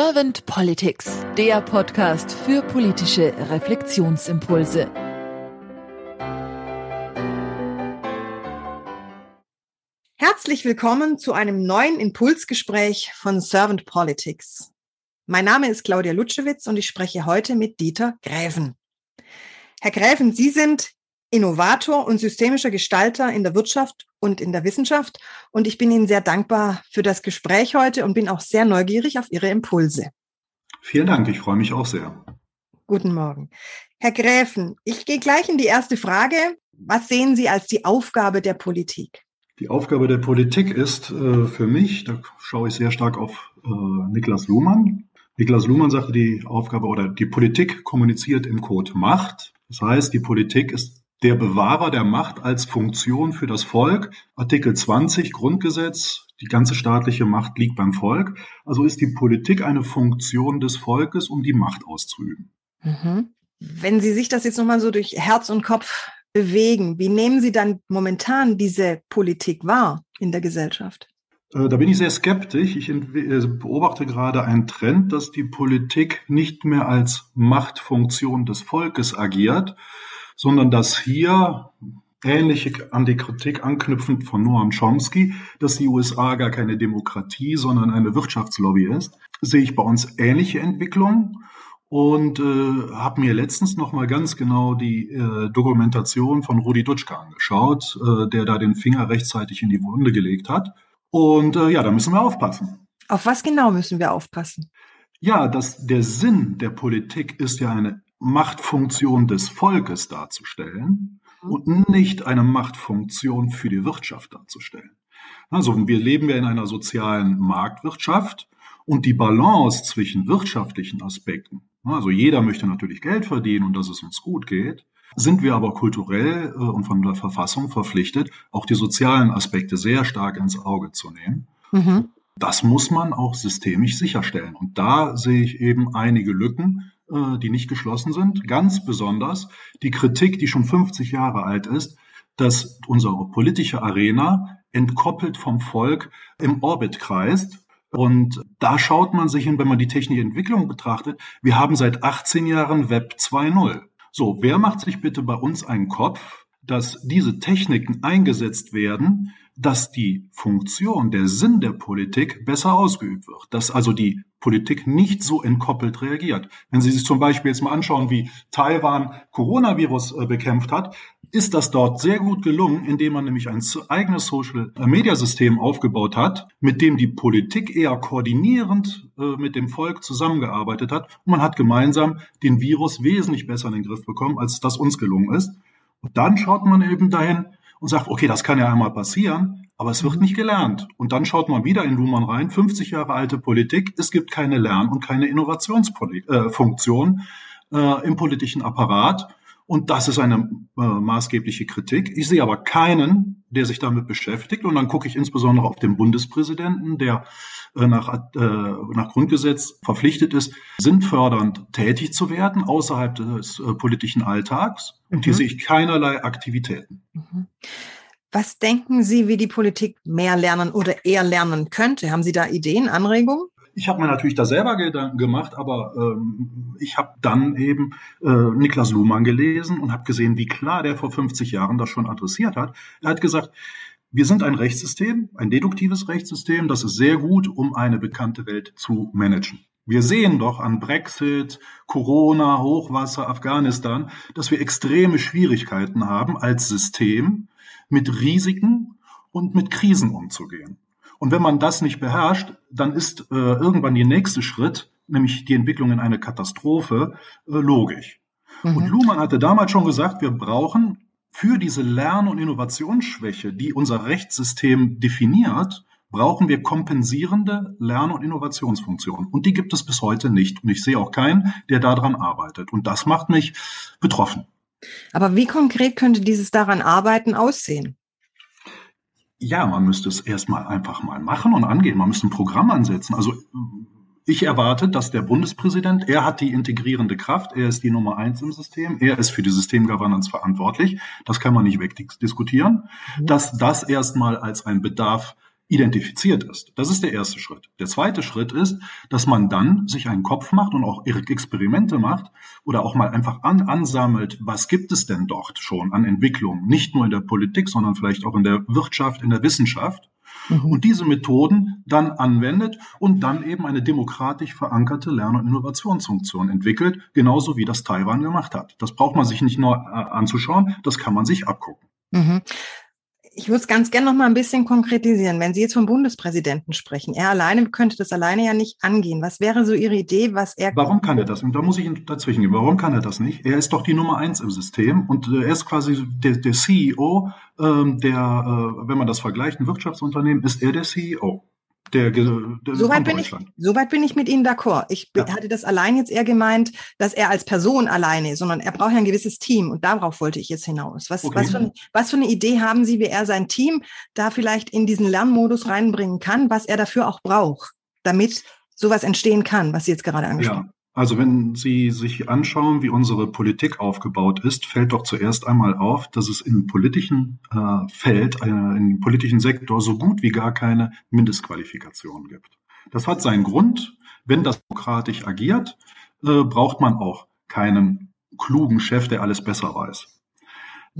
Servant Politics, der Podcast für politische Reflexionsimpulse. Herzlich willkommen zu einem neuen Impulsgespräch von Servant Politics. Mein Name ist Claudia Lutschewitz und ich spreche heute mit Dieter Gräven. Herr Gräven, Sie sind Innovator und systemischer Gestalter in der Wirtschaft und in der Wissenschaft. Und ich bin Ihnen sehr dankbar für das Gespräch heute und bin auch sehr neugierig auf Ihre Impulse. Vielen Dank, ich freue mich auch sehr. Guten Morgen. Herr Gräfen, ich gehe gleich in die erste Frage. Was sehen Sie als die Aufgabe der Politik? Die Aufgabe der Politik ist äh, für mich, da schaue ich sehr stark auf äh, Niklas Luhmann. Niklas Luhmann sagte, die Aufgabe oder die Politik kommuniziert im Code Macht. Das heißt, die Politik ist der Bewahrer der Macht als Funktion für das Volk. Artikel 20 Grundgesetz. Die ganze staatliche Macht liegt beim Volk. Also ist die Politik eine Funktion des Volkes, um die Macht auszuüben. Mhm. Wenn Sie sich das jetzt nochmal so durch Herz und Kopf bewegen, wie nehmen Sie dann momentan diese Politik wahr in der Gesellschaft? Äh, da bin ich sehr skeptisch. Ich äh, beobachte gerade einen Trend, dass die Politik nicht mehr als Machtfunktion des Volkes agiert, sondern dass hier ähnliche an die Kritik anknüpfend von Noam Chomsky, dass die USA gar keine Demokratie, sondern eine Wirtschaftslobby ist, sehe ich bei uns ähnliche Entwicklungen und äh, habe mir letztens noch mal ganz genau die äh, Dokumentation von Rudi Dutschke angeschaut, äh, der da den Finger rechtzeitig in die Wunde gelegt hat. Und äh, ja, da müssen wir aufpassen. Auf was genau müssen wir aufpassen? Ja, dass der Sinn der Politik ist ja eine Machtfunktion des Volkes darzustellen mhm. und nicht eine Machtfunktion für die Wirtschaft darzustellen. Also wir leben ja in einer sozialen Marktwirtschaft und die Balance zwischen wirtschaftlichen Aspekten, also jeder möchte natürlich Geld verdienen und dass es uns gut geht, sind wir aber kulturell äh, und von der Verfassung verpflichtet, auch die sozialen Aspekte sehr stark ins Auge zu nehmen. Mhm. Das muss man auch systemisch sicherstellen. Und da sehe ich eben einige Lücken, äh, die nicht geschlossen sind. Ganz besonders die Kritik, die schon 50 Jahre alt ist, dass unsere politische Arena entkoppelt vom Volk im Orbit kreist. Und da schaut man sich hin, wenn man die technische Entwicklung betrachtet, wir haben seit 18 Jahren Web 2.0. So, wer macht sich bitte bei uns einen Kopf, dass diese Techniken eingesetzt werden, dass die Funktion, der Sinn der Politik besser ausgeübt wird, dass also die Politik nicht so entkoppelt reagiert. Wenn Sie sich zum Beispiel jetzt mal anschauen, wie Taiwan Coronavirus äh, bekämpft hat, ist das dort sehr gut gelungen, indem man nämlich ein eigenes Social Media System aufgebaut hat, mit dem die Politik eher koordinierend äh, mit dem Volk zusammengearbeitet hat. Und man hat gemeinsam den Virus wesentlich besser in den Griff bekommen, als das uns gelungen ist. Und dann schaut man eben dahin, und sagt, okay, das kann ja einmal passieren, aber es wird mhm. nicht gelernt. Und dann schaut man wieder in Luhmann rein, 50 Jahre alte Politik, es gibt keine Lern- und keine Innovationsfunktion äh, äh, im politischen Apparat. Und das ist eine äh, maßgebliche Kritik. Ich sehe aber keinen, der sich damit beschäftigt. Und dann gucke ich insbesondere auf den Bundespräsidenten, der äh, nach, äh, nach Grundgesetz verpflichtet ist, sinnfördernd tätig zu werden außerhalb des äh, politischen Alltags. Und hier mhm. sehe ich keinerlei Aktivitäten. Mhm. Was denken Sie, wie die Politik mehr lernen oder eher lernen könnte? Haben Sie da Ideen, Anregungen? Ich habe mir natürlich da selber Gedanken gemacht, aber ähm, ich habe dann eben äh, Niklas Luhmann gelesen und habe gesehen, wie klar der vor 50 Jahren das schon adressiert hat. Er hat gesagt, wir sind ein Rechtssystem, ein deduktives Rechtssystem, das ist sehr gut, um eine bekannte Welt zu managen. Wir sehen doch an Brexit, Corona, Hochwasser, Afghanistan, dass wir extreme Schwierigkeiten haben, als System mit Risiken und mit Krisen umzugehen. Und wenn man das nicht beherrscht, dann ist äh, irgendwann der nächste Schritt, nämlich die Entwicklung in eine Katastrophe, äh, logisch. Mhm. Und Luhmann hatte damals schon gesagt, wir brauchen für diese Lern- und Innovationsschwäche, die unser Rechtssystem definiert, brauchen wir kompensierende Lern- und Innovationsfunktionen. Und die gibt es bis heute nicht. Und ich sehe auch keinen, der daran arbeitet. Und das macht mich betroffen. Aber wie konkret könnte dieses daran arbeiten aussehen? Ja, man müsste es erstmal einfach mal machen und angehen. Man müsste ein Programm ansetzen. Also ich erwarte, dass der Bundespräsident, er hat die integrierende Kraft, er ist die Nummer eins im System, er ist für die Systemgovernance verantwortlich. Das kann man nicht wegdiskutieren. Mhm. Dass das erstmal als ein Bedarf identifiziert ist. Das ist der erste Schritt. Der zweite Schritt ist, dass man dann sich einen Kopf macht und auch Experimente macht oder auch mal einfach an, ansammelt, was gibt es denn dort schon an Entwicklung, nicht nur in der Politik, sondern vielleicht auch in der Wirtschaft, in der Wissenschaft mhm. und diese Methoden dann anwendet und dann eben eine demokratisch verankerte Lern- und Innovationsfunktion entwickelt, genauso wie das Taiwan gemacht hat. Das braucht man sich nicht nur äh, anzuschauen, das kann man sich abgucken. Mhm. Ich würde es ganz gerne noch mal ein bisschen konkretisieren. Wenn Sie jetzt vom Bundespräsidenten sprechen, er alleine könnte das alleine ja nicht angehen. Was wäre so Ihre Idee, was er... Warum kann er das? Und da muss ich dazwischen gehen. Warum kann er das nicht? Er ist doch die Nummer eins im System und äh, er ist quasi der, der CEO, ähm, der, äh, wenn man das vergleicht, ein Wirtschaftsunternehmen, ist er der CEO der, der Soweit bin, ich, soweit bin ich mit Ihnen d'accord. Ich ja. hatte das allein jetzt eher gemeint, dass er als Person alleine, sondern er braucht ja ein gewisses Team und darauf wollte ich jetzt hinaus. Was, okay. was, für, was für eine Idee haben Sie, wie er sein Team da vielleicht in diesen Lernmodus reinbringen kann, was er dafür auch braucht, damit sowas entstehen kann, was Sie jetzt gerade angesprochen haben? Ja. Also wenn Sie sich anschauen, wie unsere Politik aufgebaut ist, fällt doch zuerst einmal auf, dass es im politischen äh, Feld, äh, im politischen Sektor so gut wie gar keine Mindestqualifikation gibt. Das hat seinen Grund. Wenn das demokratisch agiert, äh, braucht man auch keinen klugen Chef, der alles besser weiß.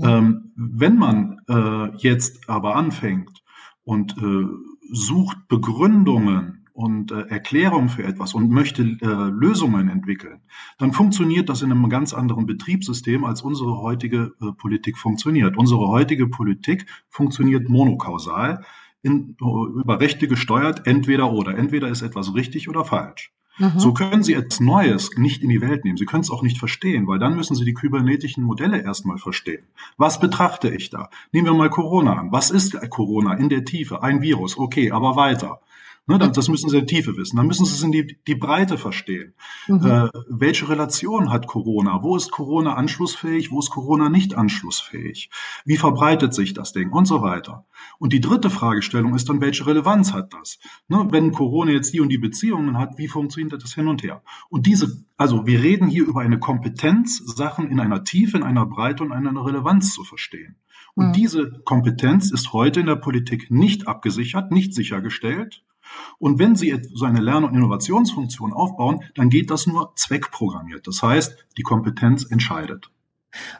Ähm, wenn man äh, jetzt aber anfängt und äh, sucht Begründungen und äh, Erklärung für etwas und möchte äh, Lösungen entwickeln, dann funktioniert das in einem ganz anderen Betriebssystem, als unsere heutige äh, Politik funktioniert. Unsere heutige Politik funktioniert monokausal, in, äh, über Rechte gesteuert, entweder oder. Entweder ist etwas richtig oder falsch. Mhm. So können Sie etwas Neues nicht in die Welt nehmen. Sie können es auch nicht verstehen, weil dann müssen Sie die kybernetischen Modelle erstmal verstehen. Was betrachte ich da? Nehmen wir mal Corona an. Was ist Corona in der Tiefe? Ein Virus, okay, aber weiter. Ne, das müssen Sie in Tiefe wissen. Dann müssen Sie es in die, die Breite verstehen. Mhm. Äh, welche Relation hat Corona? Wo ist Corona anschlussfähig? Wo ist Corona nicht anschlussfähig? Wie verbreitet sich das Ding? Und so weiter. Und die dritte Fragestellung ist dann, welche Relevanz hat das? Ne, wenn Corona jetzt die und die Beziehungen hat, wie funktioniert das hin und her? Und diese, also wir reden hier über eine Kompetenz, Sachen in einer Tiefe, in einer Breite und in einer Relevanz zu verstehen. Und mhm. diese Kompetenz ist heute in der Politik nicht abgesichert, nicht sichergestellt. Und wenn Sie so eine Lern- und Innovationsfunktion aufbauen, dann geht das nur zweckprogrammiert. Das heißt, die Kompetenz entscheidet.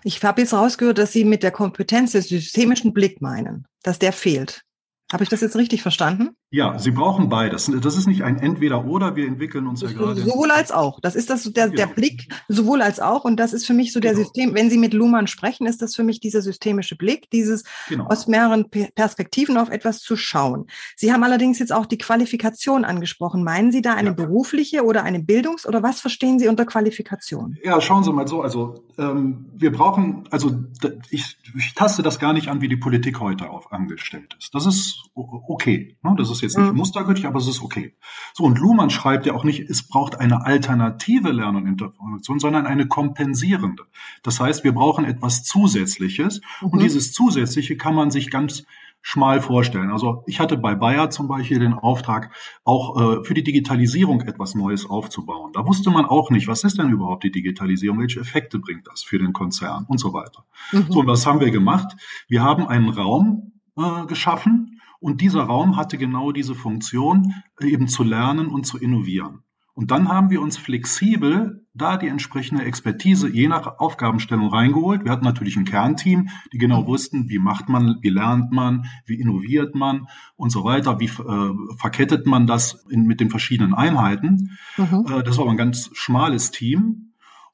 Ich habe jetzt rausgehört, dass Sie mit der Kompetenz des systemischen Blick meinen, dass der fehlt. Habe ich das jetzt richtig verstanden? Ja, Sie brauchen beides. Das ist nicht ein Entweder-Oder. Wir entwickeln uns ja gerade. Sowohl als auch. Das ist das der, der Blick sowohl als auch. Und das ist für mich so der genau. System. Wenn Sie mit Luhmann sprechen, ist das für mich dieser systemische Blick, dieses genau. aus mehreren Perspektiven auf etwas zu schauen. Sie haben allerdings jetzt auch die Qualifikation angesprochen. Meinen Sie da eine ja. berufliche oder eine Bildungs- oder was verstehen Sie unter Qualifikation? Ja, schauen Sie mal so. Also ähm, wir brauchen, also ich, ich taste das gar nicht an, wie die Politik heute auf angestellt ist. Das ist okay. Ne? Das ist jetzt nicht mhm. mustergültig, aber es ist okay. So, und Luhmann schreibt ja auch nicht, es braucht eine alternative Lern- und Interpretation, sondern eine kompensierende. Das heißt, wir brauchen etwas Zusätzliches mhm. und dieses Zusätzliche kann man sich ganz schmal vorstellen. Also ich hatte bei Bayer zum Beispiel den Auftrag, auch äh, für die Digitalisierung etwas Neues aufzubauen. Da wusste man auch nicht, was ist denn überhaupt die Digitalisierung, welche Effekte bringt das für den Konzern und so weiter. Mhm. So, und was haben wir gemacht? Wir haben einen Raum äh, geschaffen, und dieser Raum hatte genau diese Funktion, eben zu lernen und zu innovieren. Und dann haben wir uns flexibel da die entsprechende Expertise je nach Aufgabenstellung reingeholt. Wir hatten natürlich ein Kernteam, die genau wussten, wie macht man, wie lernt man, wie innoviert man und so weiter, wie äh, verkettet man das in, mit den verschiedenen Einheiten. Mhm. Äh, das war aber ein ganz schmales Team.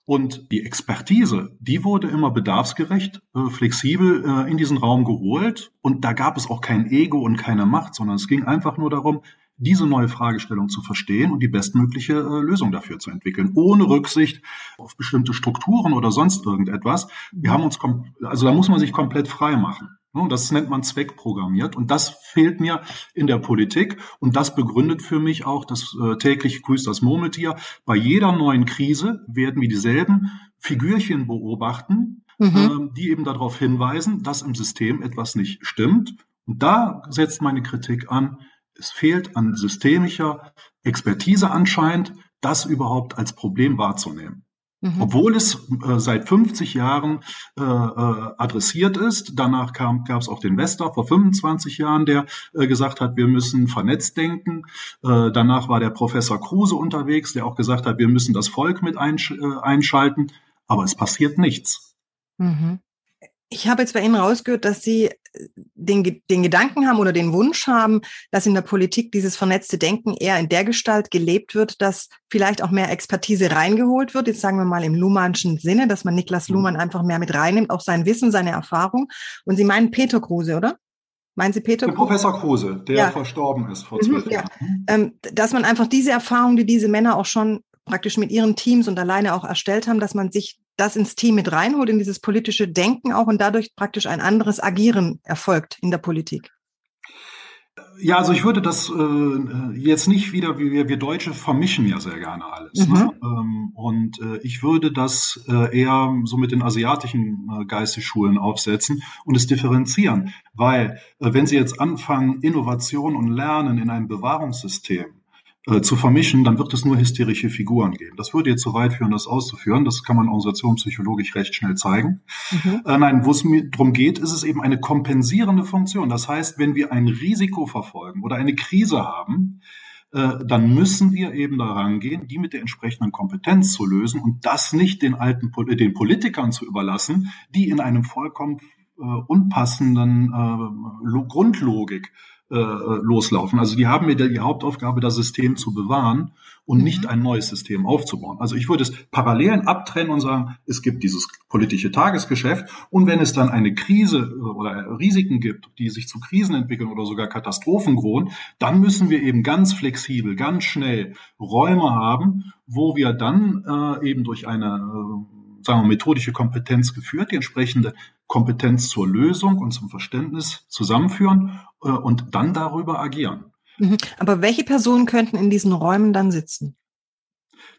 Und die Expertise, die wurde immer bedarfsgerecht, äh, flexibel äh, in diesen Raum geholt. Und da gab es auch kein Ego und keine Macht, sondern es ging einfach nur darum, diese neue Fragestellung zu verstehen und die bestmögliche äh, Lösung dafür zu entwickeln, ohne Rücksicht auf bestimmte Strukturen oder sonst irgendetwas. Wir haben uns, also da muss man sich komplett frei machen. Ne, das nennt man zweckprogrammiert. Und das fehlt mir in der Politik. Und das begründet für mich auch das äh, täglich grüßt das Murmeltier. Bei jeder neuen Krise werden wir dieselben Figürchen beobachten, mhm. äh, die eben darauf hinweisen, dass im System etwas nicht stimmt. Und da setzt meine Kritik an. Es fehlt an systemischer Expertise anscheinend, das überhaupt als Problem wahrzunehmen. Mhm. Obwohl es äh, seit 50 Jahren äh, äh, adressiert ist. Danach gab es auch den Wester vor 25 Jahren, der äh, gesagt hat, wir müssen vernetzt denken. Äh, danach war der Professor Kruse unterwegs, der auch gesagt hat, wir müssen das Volk mit einsch äh, einschalten. Aber es passiert nichts. Mhm. Ich habe jetzt bei Ihnen rausgehört, dass Sie den, den Gedanken haben oder den Wunsch haben, dass in der Politik dieses vernetzte Denken eher in der Gestalt gelebt wird, dass vielleicht auch mehr Expertise reingeholt wird. Jetzt sagen wir mal im Luhmannschen Sinne, dass man Niklas mhm. Luhmann einfach mehr mit reinnimmt, auch sein Wissen, seine Erfahrung. Und Sie meinen Peter Kruse, oder? Meinen Sie Peter? Der Professor Kruse, der ja. verstorben ist vor zwölf mhm, Jahren. Ja. Ähm, dass man einfach diese Erfahrung, die diese Männer auch schon praktisch mit ihren Teams und alleine auch erstellt haben, dass man sich das ins Team mit reinholt, in dieses politische Denken auch und dadurch praktisch ein anderes Agieren erfolgt in der Politik? Ja, also ich würde das äh, jetzt nicht wieder, wie wir, wir Deutsche vermischen ja sehr gerne alles. Ne? Mhm. Ne? Ähm, und äh, ich würde das äh, eher so mit den asiatischen äh, Geistesschulen aufsetzen und es differenzieren. Weil äh, wenn Sie jetzt anfangen, Innovation und Lernen in einem Bewahrungssystem zu vermischen, dann wird es nur hysterische Figuren geben. Das würde jetzt zu weit führen, das auszuführen. Das kann man organisationspsychologisch recht schnell zeigen. Mhm. Äh, nein, wo es mir darum geht, ist es eben eine kompensierende Funktion. Das heißt, wenn wir ein Risiko verfolgen oder eine Krise haben, äh, dann müssen wir eben daran gehen, die mit der entsprechenden Kompetenz zu lösen und das nicht den alten den Politikern zu überlassen, die in einem vollkommen äh, unpassenden äh, Grundlogik äh, loslaufen. Also die haben mir die Hauptaufgabe, das System zu bewahren und mhm. nicht ein neues System aufzubauen. Also ich würde es parallel abtrennen und sagen, es gibt dieses politische Tagesgeschäft und wenn es dann eine Krise äh, oder Risiken gibt, die sich zu Krisen entwickeln oder sogar Katastrophen drohen, dann müssen wir eben ganz flexibel, ganz schnell Räume haben, wo wir dann äh, eben durch eine äh, sagen wir, methodische Kompetenz geführt, die entsprechende Kompetenz zur Lösung und zum Verständnis zusammenführen äh, und dann darüber agieren. Mhm. Aber welche Personen könnten in diesen Räumen dann sitzen?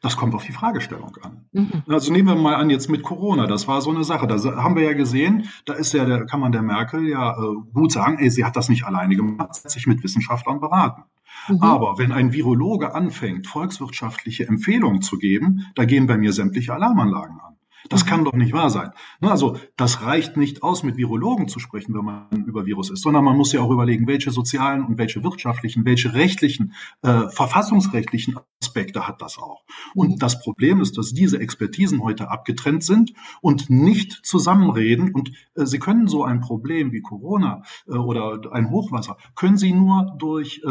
Das kommt auf die Fragestellung an. Mhm. Also nehmen wir mal an, jetzt mit Corona, das war so eine Sache. Da haben wir ja gesehen, da ist ja der, kann man der Merkel ja äh, gut sagen, ey, sie hat das nicht alleine gemacht, sie hat sich mit Wissenschaftlern beraten. Mhm. Aber wenn ein Virologe anfängt, volkswirtschaftliche Empfehlungen zu geben, da gehen bei mir sämtliche Alarmanlagen an. Das mhm. kann doch nicht wahr sein. Ne, also das reicht nicht aus, mit Virologen zu sprechen, wenn man über Virus ist, sondern man muss ja auch überlegen, welche sozialen und welche wirtschaftlichen, welche rechtlichen, äh, verfassungsrechtlichen Aspekte hat das auch. Und mhm. das Problem ist, dass diese Expertisen heute abgetrennt sind und nicht zusammenreden. Und äh, sie können so ein Problem wie Corona äh, oder ein Hochwasser, können sie nur durch äh,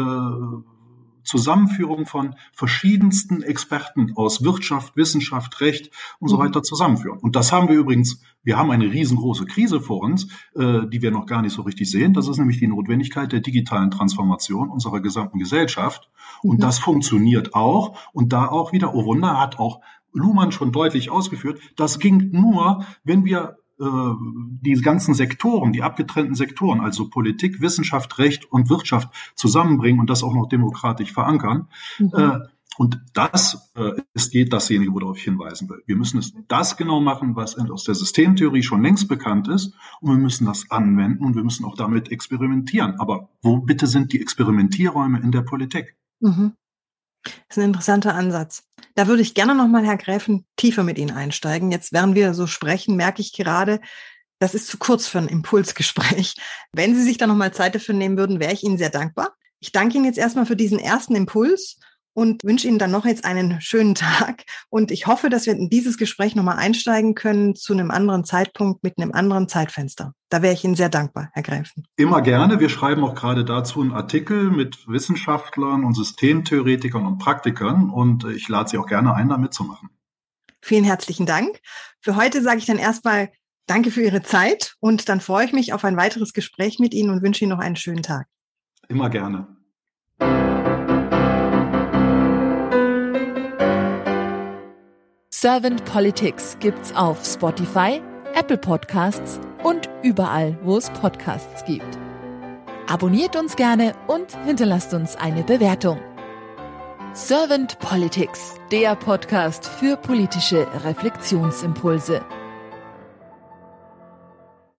Zusammenführung von verschiedensten Experten aus Wirtschaft, Wissenschaft, Recht und so mhm. weiter zusammenführen. Und das haben wir übrigens, wir haben eine riesengroße Krise vor uns, äh, die wir noch gar nicht so richtig sehen. Das ist nämlich die Notwendigkeit der digitalen Transformation unserer gesamten Gesellschaft. Und mhm. das funktioniert auch. Und da auch wieder, oh Wunder, hat auch Luhmann schon deutlich ausgeführt, das ging nur, wenn wir die ganzen Sektoren, die abgetrennten Sektoren, also Politik, Wissenschaft, Recht und Wirtschaft zusammenbringen und das auch noch demokratisch verankern. Mhm. Äh, und das äh, ist dasjenige, worauf ich hinweisen will. Wir müssen es das genau machen, was aus der Systemtheorie schon längst bekannt ist. Und wir müssen das anwenden und wir müssen auch damit experimentieren. Aber wo bitte sind die Experimentierräume in der Politik? Mhm. Das ist ein interessanter Ansatz. Da würde ich gerne nochmal, Herr Gräfen, tiefer mit Ihnen einsteigen. Jetzt, während wir so sprechen, merke ich gerade, das ist zu kurz für ein Impulsgespräch. Wenn Sie sich da nochmal Zeit dafür nehmen würden, wäre ich Ihnen sehr dankbar. Ich danke Ihnen jetzt erstmal für diesen ersten Impuls und wünsche Ihnen dann noch jetzt einen schönen Tag. Und ich hoffe, dass wir in dieses Gespräch nochmal einsteigen können zu einem anderen Zeitpunkt mit einem anderen Zeitfenster. Da wäre ich Ihnen sehr dankbar, Herr Gräfen. Immer gerne. Wir schreiben auch gerade dazu einen Artikel mit Wissenschaftlern und Systemtheoretikern und Praktikern und ich lade Sie auch gerne ein, da mitzumachen. Vielen herzlichen Dank. Für heute sage ich dann erstmal Danke für Ihre Zeit und dann freue ich mich auf ein weiteres Gespräch mit Ihnen und wünsche Ihnen noch einen schönen Tag. Immer gerne. Servant Politics gibt's auf Spotify, Apple Podcasts und überall, wo es Podcasts gibt. Abonniert uns gerne und hinterlasst uns eine Bewertung. Servant Politics, der Podcast für politische Reflexionsimpulse.